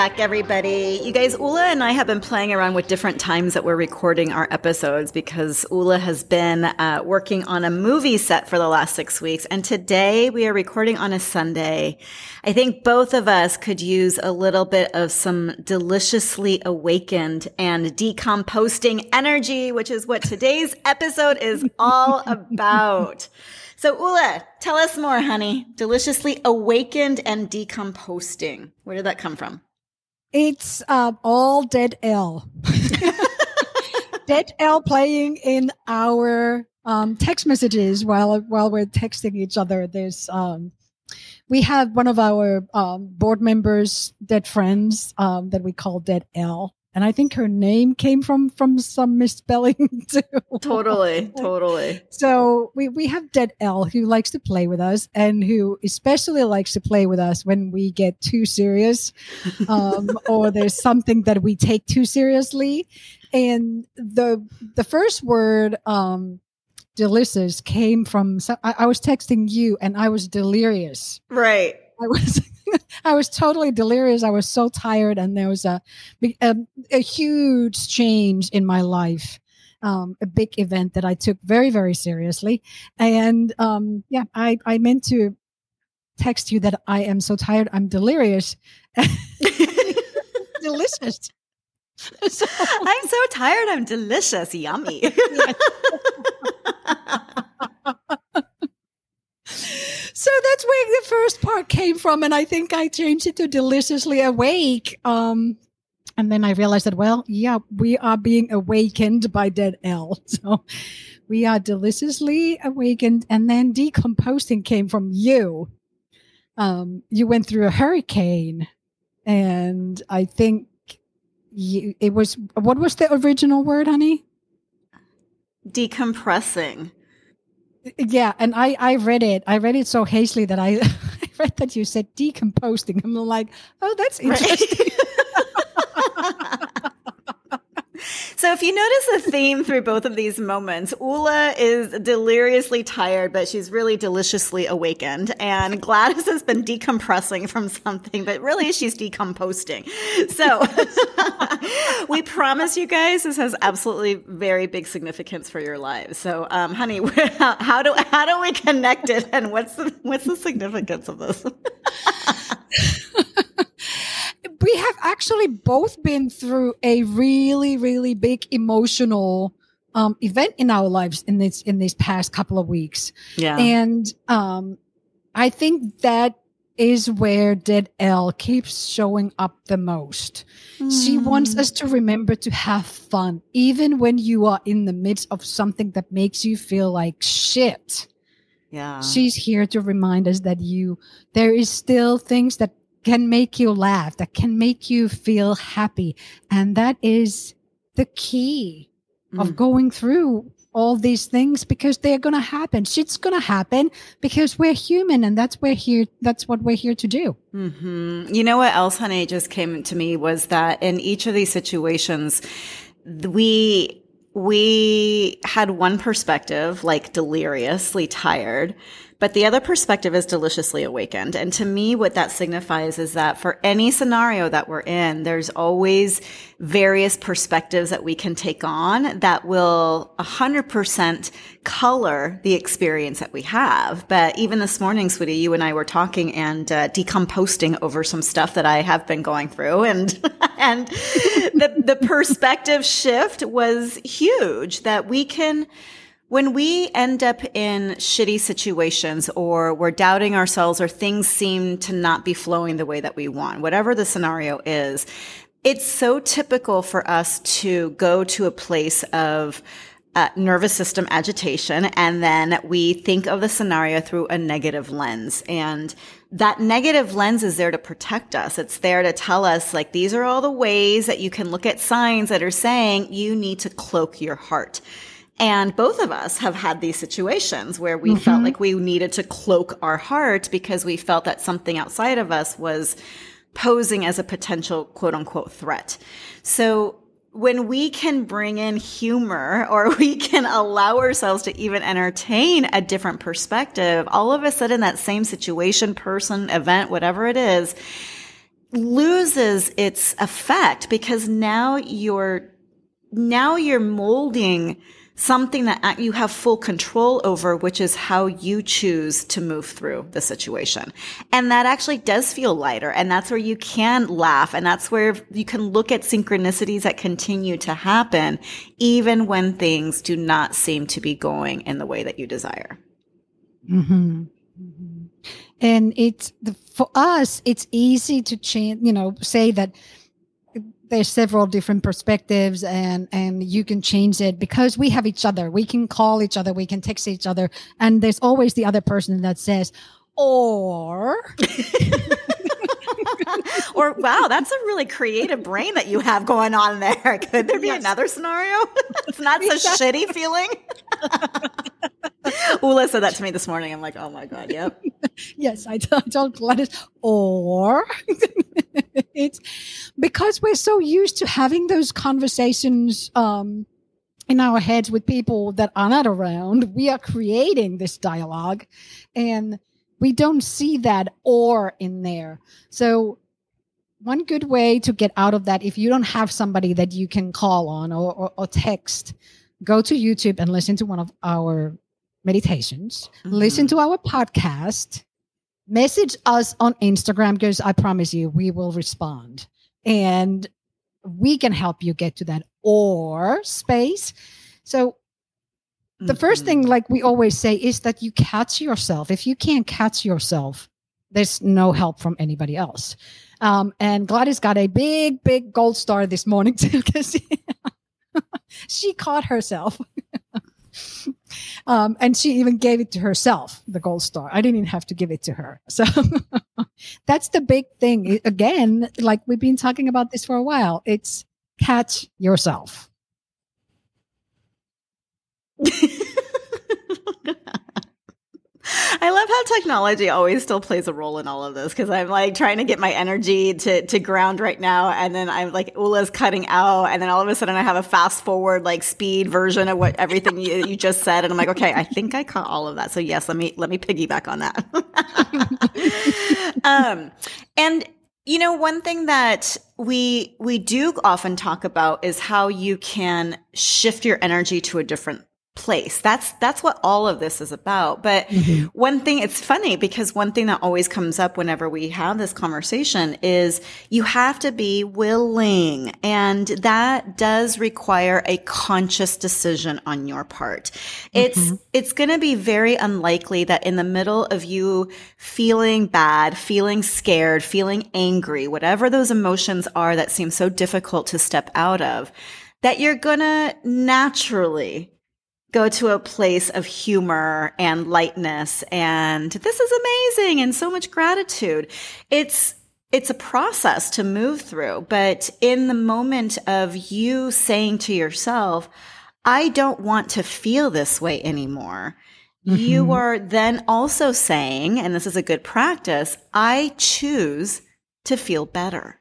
Back, everybody. You guys, Ula and I have been playing around with different times that we're recording our episodes because Ula has been uh, working on a movie set for the last six weeks. And today we are recording on a Sunday. I think both of us could use a little bit of some deliciously awakened and decomposting energy, which is what today's episode is all about. So, Ula, tell us more, honey. Deliciously awakened and decomposting. Where did that come from? It's uh, all Dead L. Dead L playing in our um, text messages while while we're texting each other. There's um, we have one of our um, board members, dead friends, um, that we call Dead L, and I think her name came from from some misspelling too. Totally, totally. So we we have Dead L who likes to play with us, and who especially likes to play with us when we get too serious, um, or there's something that we take too seriously. And the the first word, um, delicious, came from. So I, I was texting you, and I was delirious. Right. I was. I was totally delirious. I was so tired, and there was a a, a huge change in my life. Um, a big event that I took very, very seriously. And um, yeah, I, I meant to text you that I am so tired. I'm delirious. delicious. So, I'm so tired. I'm delicious. Yummy. So that's where the first part came from and i think i changed it to deliciously awake um and then i realized that well yeah we are being awakened by dead l. So we are deliciously awakened and then decomposing came from you. Um you went through a hurricane and i think you, it was what was the original word honey? Decompressing yeah, and I I read it. I read it so hastily that I, I read that you said decomposing. I'm like, oh, that's interesting. Right. So if you notice a theme through both of these moments, Ula is deliriously tired, but she's really deliciously awakened. And Gladys has been decompressing from something, but really she's decomposting. So we promise you guys this has absolutely very big significance for your lives. So, um, honey, how, how do how do we connect it, and what's the what's the significance of this? we have actually both been through a really, really big emotional um, event in our lives in this in these past couple of weeks. Yeah, and um, I think that is where Dead L keeps showing up the most. Mm. She wants us to remember to have fun, even when you are in the midst of something that makes you feel like shit. Yeah. She's here to remind us that you, there is still things that can make you laugh, that can make you feel happy. And that is the key mm. of going through all these things because they're going to happen. Shit's going to happen because we're human and that's we're here. That's what we're here to do. Mm-hmm. You know what else, honey, just came to me was that in each of these situations, we we had one perspective, like deliriously tired, but the other perspective is deliciously awakened. And to me, what that signifies is that for any scenario that we're in, there's always various perspectives that we can take on that will 100% color the experience that we have. But even this morning, sweetie, you and I were talking and uh, decomposing over some stuff that I have been going through. And, and the, the perspective shift was huge that we can, when we end up in shitty situations or we're doubting ourselves or things seem to not be flowing the way that we want, whatever the scenario is, it's so typical for us to go to a place of uh, nervous system agitation and then we think of the scenario through a negative lens and that negative lens is there to protect us. It's there to tell us like these are all the ways that you can look at signs that are saying you need to cloak your heart. And both of us have had these situations where we mm-hmm. felt like we needed to cloak our heart because we felt that something outside of us was posing as a potential quote unquote threat. So when we can bring in humor or we can allow ourselves to even entertain a different perspective, all of a sudden that same situation, person, event, whatever it is, loses its effect because now you're now you're molding something that you have full control over, which is how you choose to move through the situation. And that actually does feel lighter. And that's where you can laugh. And that's where you can look at synchronicities that continue to happen, even when things do not seem to be going in the way that you desire. Mm-hmm. Mm-hmm. And it's the, for us, it's easy to change, you know, say that there's several different perspectives and and you can change it because we have each other. We can call each other. We can text each other. And there's always the other person that says or or wow that's a really creative brain that you have going on there could there be yes. another scenario it's not so shitty feeling Ula said that to me this morning. I'm like, oh my God, yep. yes, I, t- I told Gladys, or it's because we're so used to having those conversations um, in our heads with people that are not around. We are creating this dialogue and we don't see that or in there. So, one good way to get out of that, if you don't have somebody that you can call on or, or, or text, go to YouTube and listen to one of our meditations, mm-hmm. listen to our podcast, message us on Instagram because I promise you we will respond and we can help you get to that or space. So the first thing mm-hmm. like we always say is that you catch yourself. If you can't catch yourself, there's no help from anybody else. Um, and Gladys got a big, big gold star this morning too because she caught herself. Um, and she even gave it to herself, the gold star. I didn't even have to give it to her. So that's the big thing. Again, like we've been talking about this for a while, it's catch yourself. I love how technology always still plays a role in all of this because I'm like trying to get my energy to to ground right now, and then I'm like Ula's cutting out, and then all of a sudden I have a fast forward like speed version of what everything you, you just said, and I'm like, okay, I think I caught all of that. So yes, let me let me piggyback on that. um, and you know, one thing that we we do often talk about is how you can shift your energy to a different place. That's that's what all of this is about. But mm-hmm. one thing it's funny because one thing that always comes up whenever we have this conversation is you have to be willing and that does require a conscious decision on your part. It's mm-hmm. it's going to be very unlikely that in the middle of you feeling bad, feeling scared, feeling angry, whatever those emotions are that seem so difficult to step out of, that you're going to naturally go to a place of humor and lightness and this is amazing and so much gratitude. It's it's a process to move through, but in the moment of you saying to yourself, I don't want to feel this way anymore. Mm-hmm. You are then also saying, and this is a good practice, I choose to feel better.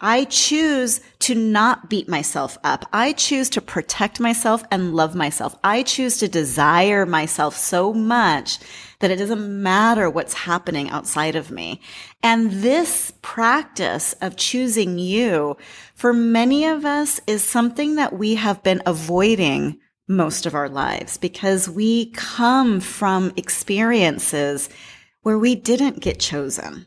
I choose to not beat myself up. I choose to protect myself and love myself. I choose to desire myself so much that it doesn't matter what's happening outside of me. And this practice of choosing you for many of us is something that we have been avoiding most of our lives because we come from experiences where we didn't get chosen.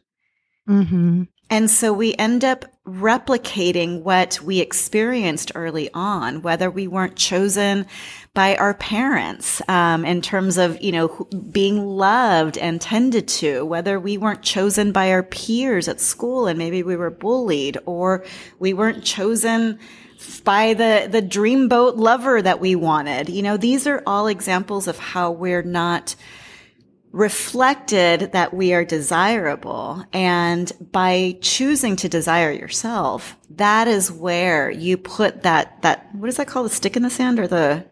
Mm-hmm. And so we end up replicating what we experienced early on, whether we weren't chosen by our parents um, in terms of, you know, being loved and tended to, whether we weren't chosen by our peers at school and maybe we were bullied or we weren't chosen by the, the dreamboat lover that we wanted. You know, these are all examples of how we're not reflected that we are desirable. And by choosing to desire yourself, that is where you put that, that, what is that called? The stick in the sand or the,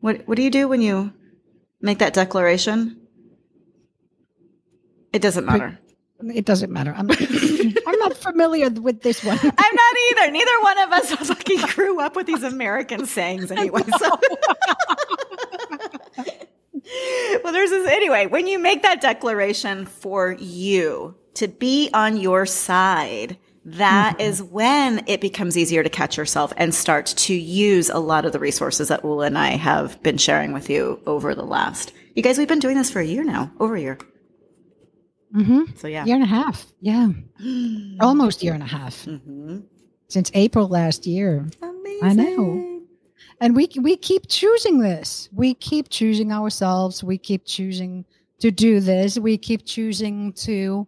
what, what do you do when you make that declaration? It doesn't matter. It doesn't matter. I'm, I'm not familiar with this one. I'm not either. Neither one of us fucking grew up with these American sayings anyway. So. well, there's this anyway. When you make that declaration for you to be on your side, that mm-hmm. is when it becomes easier to catch yourself and start to use a lot of the resources that Ula and I have been sharing with you over the last. You guys, we've been doing this for a year now, over a year. Mm-hmm. So yeah, year and a half. Yeah, almost year and a half mm-hmm. since April last year. Amazing. I know. And we we keep choosing this. We keep choosing ourselves. We keep choosing to do this. We keep choosing to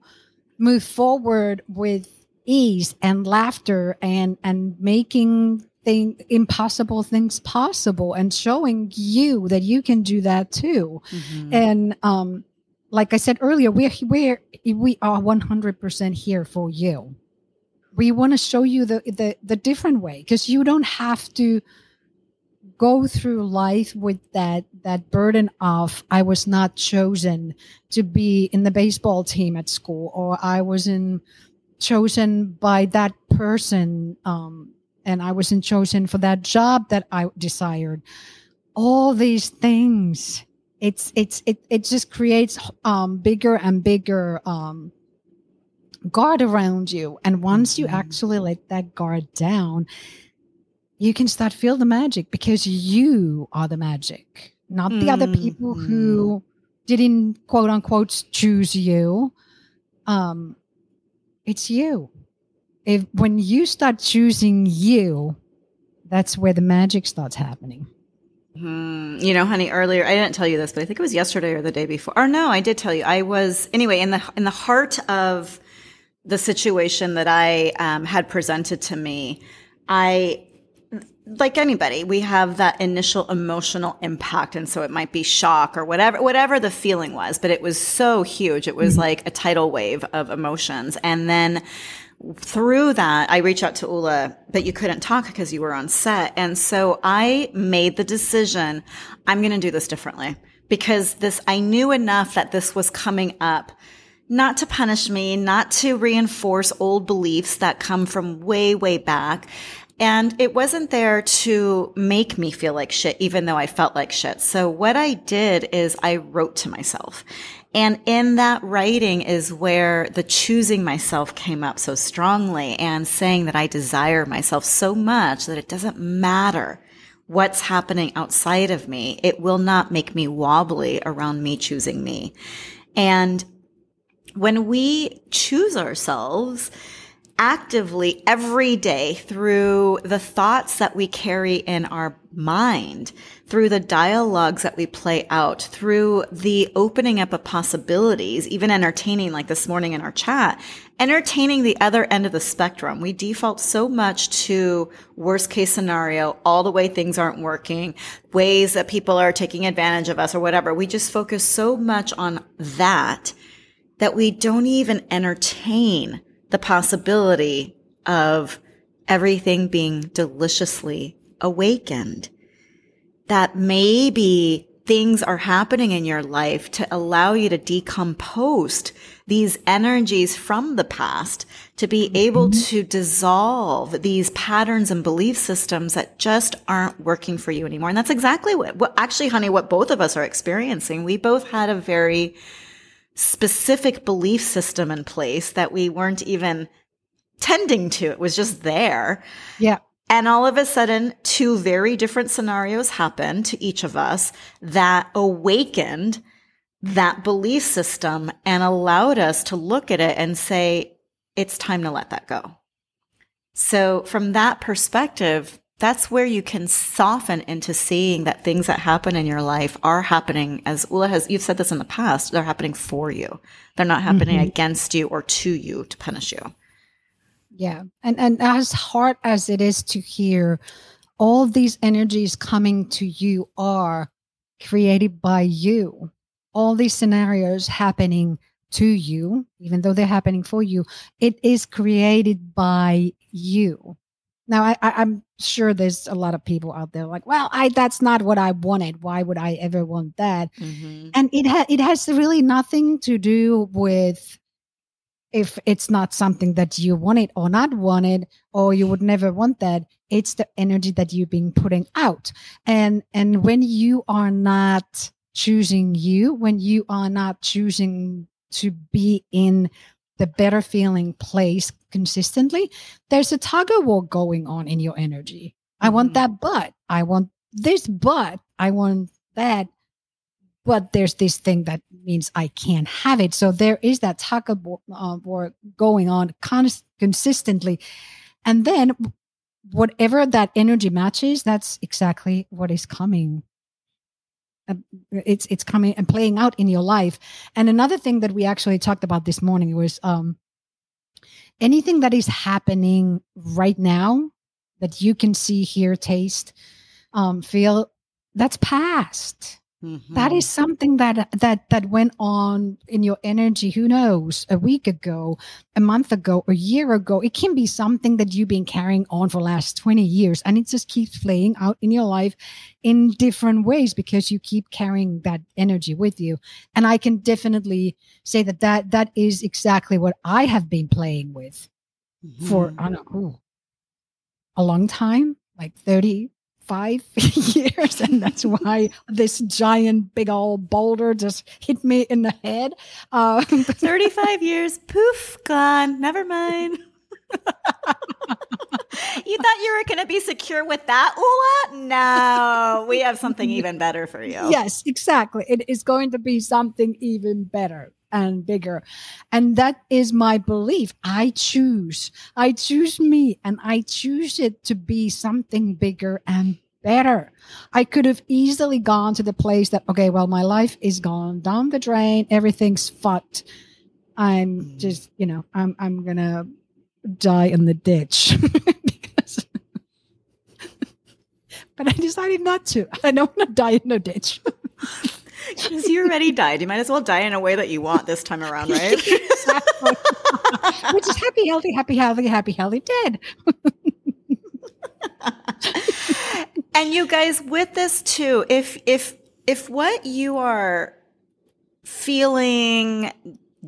move forward with ease and laughter and and making thing impossible things possible and showing you that you can do that too mm-hmm. and um like i said earlier we're we're we are 100% here for you we want to show you the the, the different way because you don't have to go through life with that that burden of i was not chosen to be in the baseball team at school or i wasn't chosen by that person um, and I wasn't chosen for that job that I desired. All these things, it's it's it it just creates um, bigger and bigger um, guard around you. And once you mm-hmm. actually let that guard down, you can start feel the magic because you are the magic, not the mm-hmm. other people who didn't quote unquote choose you. Um, it's you. If when you start choosing you, that's where the magic starts happening. Hmm. You know, honey, earlier I didn't tell you this, but I think it was yesterday or the day before. Or no, I did tell you. I was anyway in the in the heart of the situation that I um, had presented to me. I like anybody, we have that initial emotional impact. And so it might be shock or whatever, whatever the feeling was, but it was so huge. It was mm-hmm. like a tidal wave of emotions. And then through that, I reached out to Ula, but you couldn't talk because you were on set. And so I made the decision, I'm going to do this differently because this, I knew enough that this was coming up not to punish me, not to reinforce old beliefs that come from way, way back. And it wasn't there to make me feel like shit, even though I felt like shit. So what I did is I wrote to myself. And in that writing is where the choosing myself came up so strongly and saying that I desire myself so much that it doesn't matter what's happening outside of me. It will not make me wobbly around me choosing me. And when we choose ourselves, actively every day through the thoughts that we carry in our mind, through the dialogues that we play out, through the opening up of possibilities, even entertaining like this morning in our chat, entertaining the other end of the spectrum. We default so much to worst case scenario, all the way things aren't working, ways that people are taking advantage of us or whatever. We just focus so much on that that we don't even entertain the possibility of everything being deliciously awakened. That maybe things are happening in your life to allow you to decompose these energies from the past to be mm-hmm. able to dissolve these patterns and belief systems that just aren't working for you anymore. And that's exactly what, what actually, honey, what both of us are experiencing. We both had a very specific belief system in place that we weren't even tending to. It was just there. Yeah. And all of a sudden, two very different scenarios happened to each of us that awakened that belief system and allowed us to look at it and say, it's time to let that go. So from that perspective, that's where you can soften into seeing that things that happen in your life are happening as Ula has, you've said this in the past, they're happening for you. They're not happening mm-hmm. against you or to you to punish you. Yeah. And, and as hard as it is to hear, all these energies coming to you are created by you. All these scenarios happening to you, even though they're happening for you, it is created by you. Now, I, I, am sure there's a lot of people out there like, well, I that's not what I wanted. Why would I ever want that? Mm-hmm. And it ha- it has really nothing to do with if it's not something that you wanted or not wanted, or you would never want that. It's the energy that you've been putting out, and and when you are not choosing you, when you are not choosing to be in the better feeling place consistently, there's a tug of war going on in your energy. I want Mhm. that, but I want this, but I want that. But there's this thing that means I can't have it. So there is that tug of war, uh, war going on cons- consistently. And then whatever that energy matches, that's exactly what is coming. Uh, It's it's coming and playing out in your life. And another thing that we actually talked about this morning was um, anything that is happening right now that you can see, hear, taste, um, feel, that's past. That Mhm. is something that that that went on in your energy. Who knows? A week ago, a month ago, a year ago. It can be something that you've been carrying on for the last twenty years, and it just keeps playing out in your life in different ways because you keep carrying that energy with you. And I can definitely say that that that is exactly what I have been playing with for Mhm. I don't know ooh, a long time, like thirty five years, and that's why this giant big old boulder just hit me in the head. Uh, 35 years, poof, gone. Never mind. you thought you were going to be secure with that, Ula? No, we have something even better for you. yes, exactly. It is going to be something even better and bigger. And that is my belief. I choose. I choose me and I choose it to be something bigger and better. I could have easily gone to the place that, okay, well, my life is gone down the drain. Everything's fucked. I'm Mm. just, you know, I'm, I'm going to die in the ditch. because, but I decided not to. I don't want to die in the ditch. Because you already died. You might as well die in a way that you want this time around, right? Which is happy, healthy, happy, healthy, happy, healthy, dead. And you guys with this too if if if what you are feeling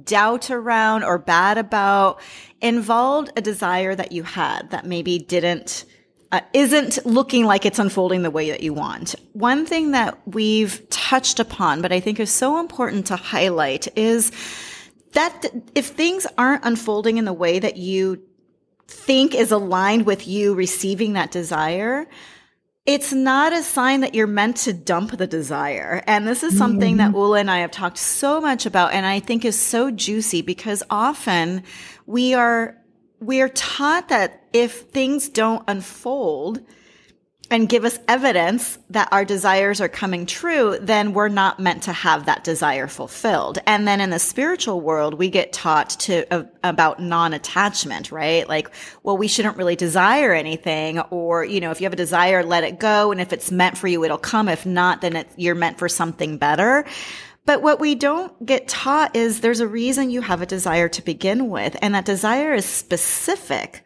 doubt around or bad about involved a desire that you had that maybe didn't uh, isn't looking like it's unfolding the way that you want. One thing that we've touched upon, but I think is so important to highlight is that th- if things aren't unfolding in the way that you think is aligned with you receiving that desire, it's not a sign that you're meant to dump the desire. And this is something that mm-hmm. Ula and I have talked so much about and I think is so juicy because often we are we are taught that if things don't unfold and give us evidence that our desires are coming true, then we're not meant to have that desire fulfilled. And then in the spiritual world, we get taught to uh, about non-attachment, right? Like, well, we shouldn't really desire anything, or you know, if you have a desire, let it go, and if it's meant for you, it'll come. If not, then it, you're meant for something better. But what we don't get taught is there's a reason you have a desire to begin with, and that desire is specific.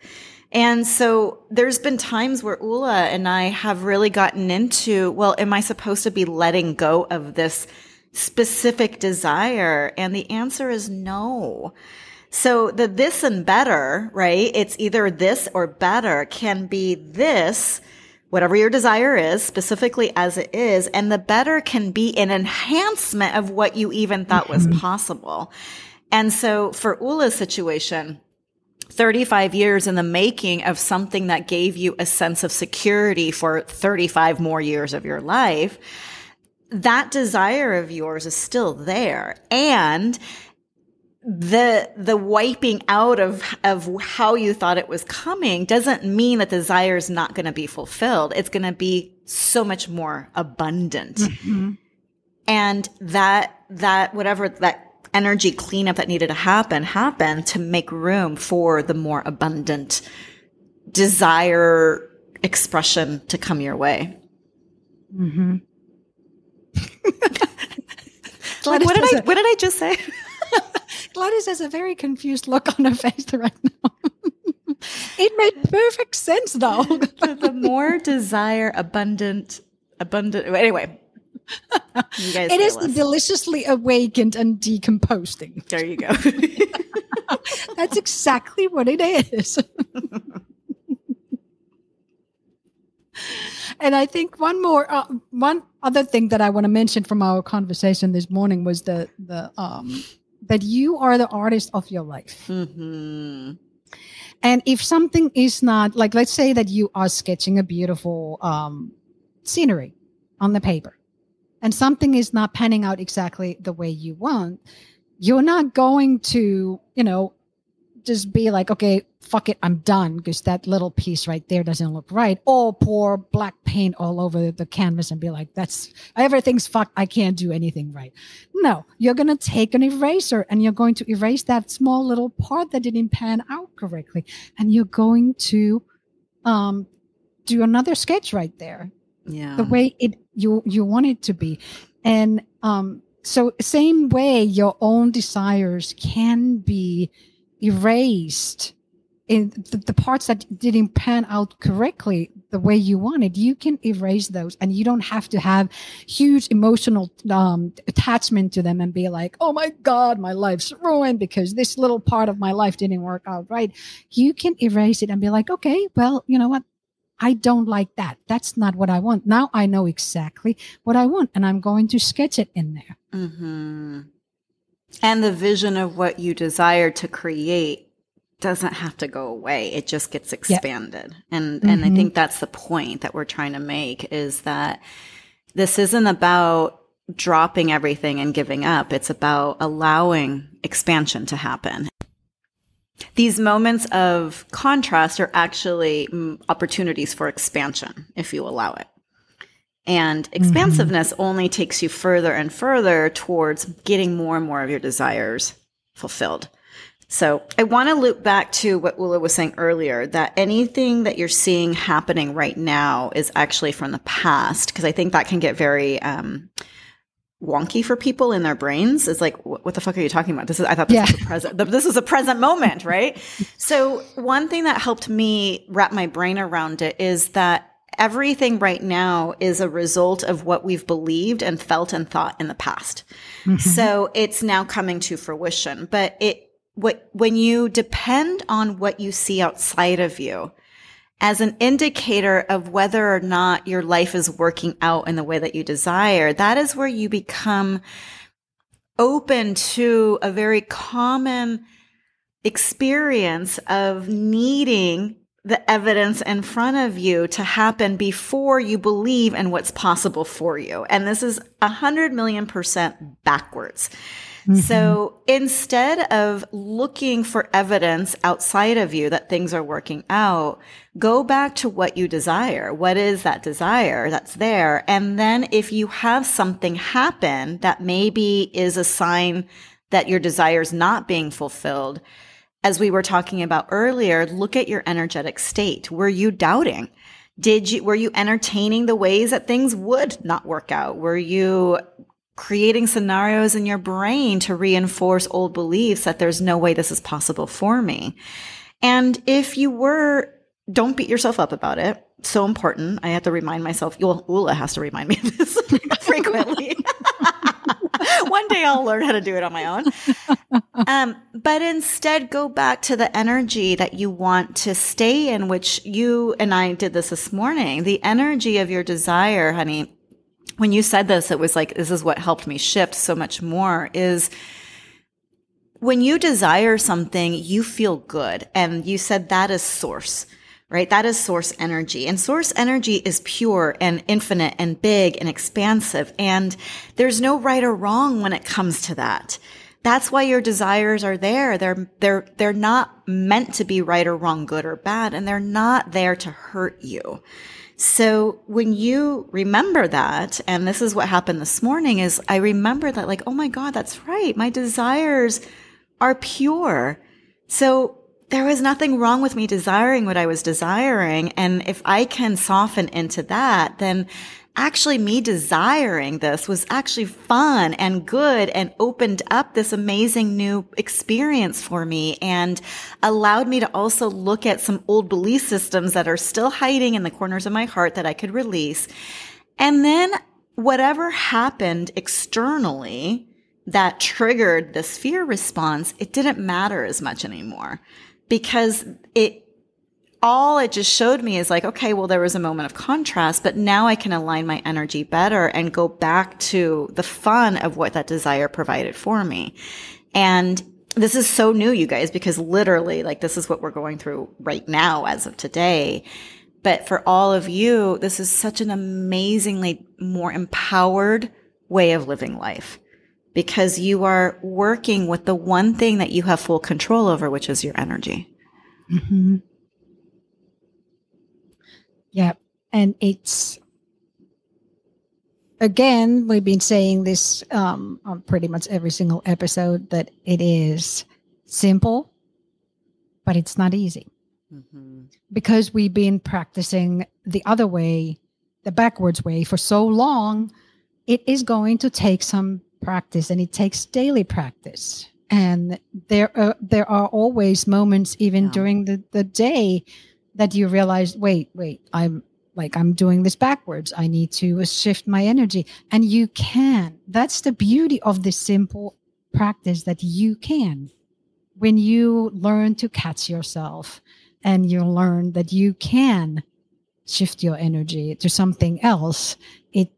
And so there's been times where Ula and I have really gotten into, well, am I supposed to be letting go of this specific desire? And the answer is no. So the this and better, right? It's either this or better can be this, whatever your desire is, specifically as it is. And the better can be an enhancement of what you even thought was mm-hmm. possible. And so for Ula's situation, 35 years in the making of something that gave you a sense of security for 35 more years of your life, that desire of yours is still there. And the the wiping out of of how you thought it was coming doesn't mean that desire is not going to be fulfilled. It's going to be so much more abundant. Mm-hmm. And that that whatever that energy cleanup that needed to happen happened to make room for the more abundant desire expression to come your way. Mm-hmm. Like, what did I what did I just say? Gladys has a very confused look on her face right now. it made perfect sense, though. the, the more desire abundant abundant anyway It is feel the us. deliciously awakened and decomposing. there you go That's exactly what it is. and I think one more, uh, one other thing that I want to mention from our conversation this morning was the the um that you are the artist of your life. Mm-hmm. And if something is not like, let's say that you are sketching a beautiful um, scenery on the paper, and something is not panning out exactly the way you want, you're not going to, you know, just be like, okay, fuck it, I'm done because that little piece right there doesn't look right. Or pour black paint all over the canvas and be like, that's everything's fucked. I can't do anything right. No, you're going to take an eraser and you're going to erase that small little part that didn't pan out correctly. And you're going to um, do another sketch right there. Yeah. The way it you you want it to be. And um so same way your own desires can be erased in the, the, parts that didn't pan out correctly the way you wanted you can erase those and you don't have to have huge emotional um, attachment to them and be like oh my god my life's ruined because this little part of my life didn't work out right you can erase it and be like okay well you know what I don't like that. That's not what I want. Now I know exactly what I want and I'm going to sketch it in there. Mm-hmm. And the vision of what you desire to create doesn't have to go away. It just gets expanded. Yep. And, mm-hmm. and I think that's the point that we're trying to make is that this isn't about dropping everything and giving up. It's about allowing expansion to happen. These moments of contrast are actually mm, opportunities for expansion if you allow it. And mm-hmm. expansiveness mm-hmm. only takes you further and further towards getting more and more of your desires fulfilled. So I want to loop back to what Ula was saying earlier that anything that you're seeing happening right now is actually from the past, because I think that can get very, um, wonky for people in their brains. It's like, what the fuck are you talking about? This is, I thought this yeah. was a present, this is a present moment, right? so one thing that helped me wrap my brain around it is that everything right now is a result of what we've believed and felt and thought in the past. Mm-hmm. So it's now coming to fruition. But it, what, when you depend on what you see outside of you as an indicator of whether or not your life is working out in the way that you desire, that is where you become open to a very common experience of needing the evidence in front of you to happen before you believe in what's possible for you. And this is a hundred million percent backwards. Mm-hmm. So instead of looking for evidence outside of you that things are working out, go back to what you desire. What is that desire that's there? And then if you have something happen that maybe is a sign that your desire is not being fulfilled, as we were talking about earlier, look at your energetic state. Were you doubting? Did you, were you entertaining the ways that things would not work out? Were you creating scenarios in your brain to reinforce old beliefs that there's no way this is possible for me? And if you were, don't beat yourself up about it. So important. I have to remind myself, well, Ula has to remind me of this frequently. One day I'll learn how to do it on my own. Um, but instead, go back to the energy that you want to stay in, which you and I did this this morning. The energy of your desire, honey. When you said this, it was like, this is what helped me shift so much more is when you desire something, you feel good. And you said that is source right? That is source energy. And source energy is pure and infinite and big and expansive. And there's no right or wrong when it comes to that. That's why your desires are there. They're, they're, they're not meant to be right or wrong, good or bad, and they're not there to hurt you. So when you remember that, and this is what happened this morning is I remember that like, oh my God, that's right. My desires are pure. So there was nothing wrong with me desiring what I was desiring. And if I can soften into that, then actually me desiring this was actually fun and good and opened up this amazing new experience for me and allowed me to also look at some old belief systems that are still hiding in the corners of my heart that I could release. And then whatever happened externally that triggered this fear response, it didn't matter as much anymore because it all it just showed me is like, okay, well, there was a moment of contrast, but now I can align my energy better and go back to the fun of what that desire provided for me. And this is so new, you guys, because literally, like, this is what we're going through right now as of today. But for all of you, this is such an amazingly more empowered way of living life because you are working with the one thing that you have full control over, which is your energy. Mm-hmm. Yeah. And it's, again, we've been saying this um, on pretty much every single episode that it is simple, but it's not easy. Mm-hmm. Because we've been practicing the other way, the backwards way for so long, it is going to take some practice and it takes daily practice. And there are, there are always moments, even yeah. during the, the day, that you realize, wait, wait, I'm like, I'm doing this backwards. I need to uh, shift my energy. And you can. That's the beauty of this simple practice that you can. When you learn to catch yourself and you learn that you can shift your energy to something else, it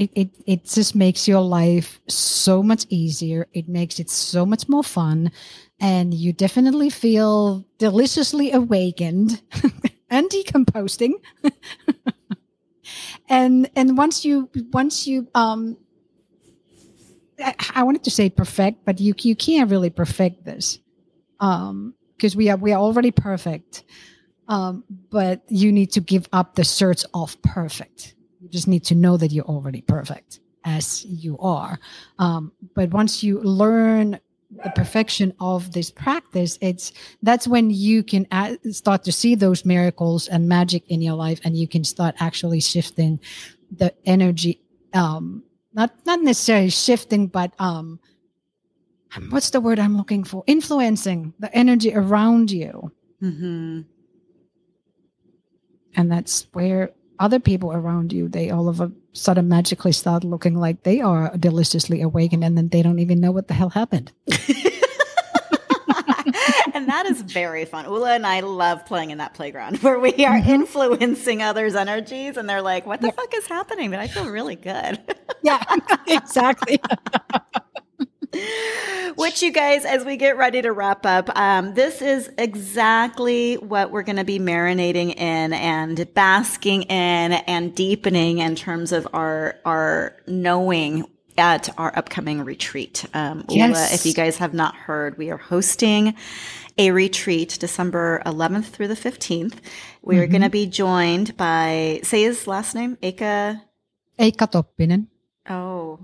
it, it it just makes your life so much easier. It makes it so much more fun, and you definitely feel deliciously awakened and decomposing. and and once you once you um I, I wanted to say perfect, but you you can't really perfect this. Um because we are we are already perfect. Um, but you need to give up the search of perfect just need to know that you're already perfect as you are. Um, but once you learn the perfection of this practice, it's that's when you can add, start to see those miracles and magic in your life, and you can start actually shifting the energy. Um, not not necessarily shifting, but um, what's the word I'm looking for? Influencing the energy around you. Mm-hmm. And that's where other people around you, they all of a sudden magically start looking like they are deliciously awakened and then they don't even know what the hell happened. and that is very fun. Ula and I love playing in that playground where we are mm-hmm. influencing others' energies and they're like, what the yeah. fuck is happening? But I feel really good. yeah, exactly. Which, you guys, as we get ready to wrap up, um, this is exactly what we're going to be marinating in and basking in and deepening in terms of our our knowing at our upcoming retreat. Um, yes. Ula, if you guys have not heard, we are hosting a retreat December 11th through the 15th. We mm-hmm. are going to be joined by, say his last name, Eicca. Eicca Toppinen. Oh,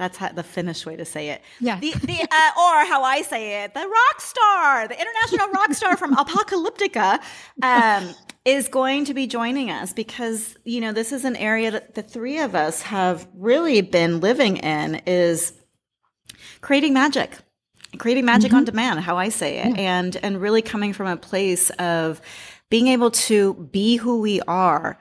that's how, the Finnish way to say it. Yeah. The, the uh, or how I say it, the rock star, the international rock star from Apocalyptica, um, is going to be joining us because you know this is an area that the three of us have really been living in is creating magic, creating magic mm-hmm. on demand. How I say it, yeah. and and really coming from a place of being able to be who we are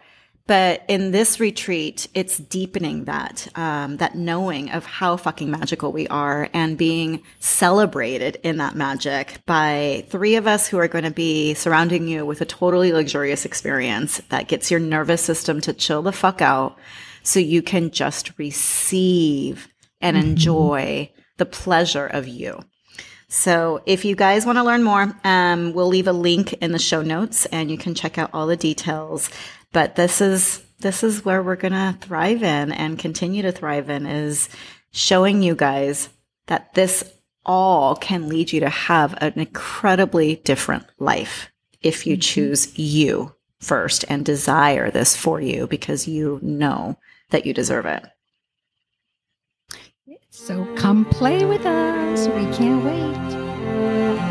but in this retreat, it's deepening that, um, that knowing of how fucking magical we are and being celebrated in that magic by three of us who are going to be surrounding you with a totally luxurious experience that gets your nervous system to chill the fuck out so you can just receive and mm-hmm. enjoy the pleasure of you. So if you guys want to learn more, um, we'll leave a link in the show notes and you can check out all the details. But this is this is where we're going to thrive in and continue to thrive in is showing you guys that this all can lead you to have an incredibly different life if you mm-hmm. choose you first and desire this for you because you know that you deserve it. So come play with us. We can't wait.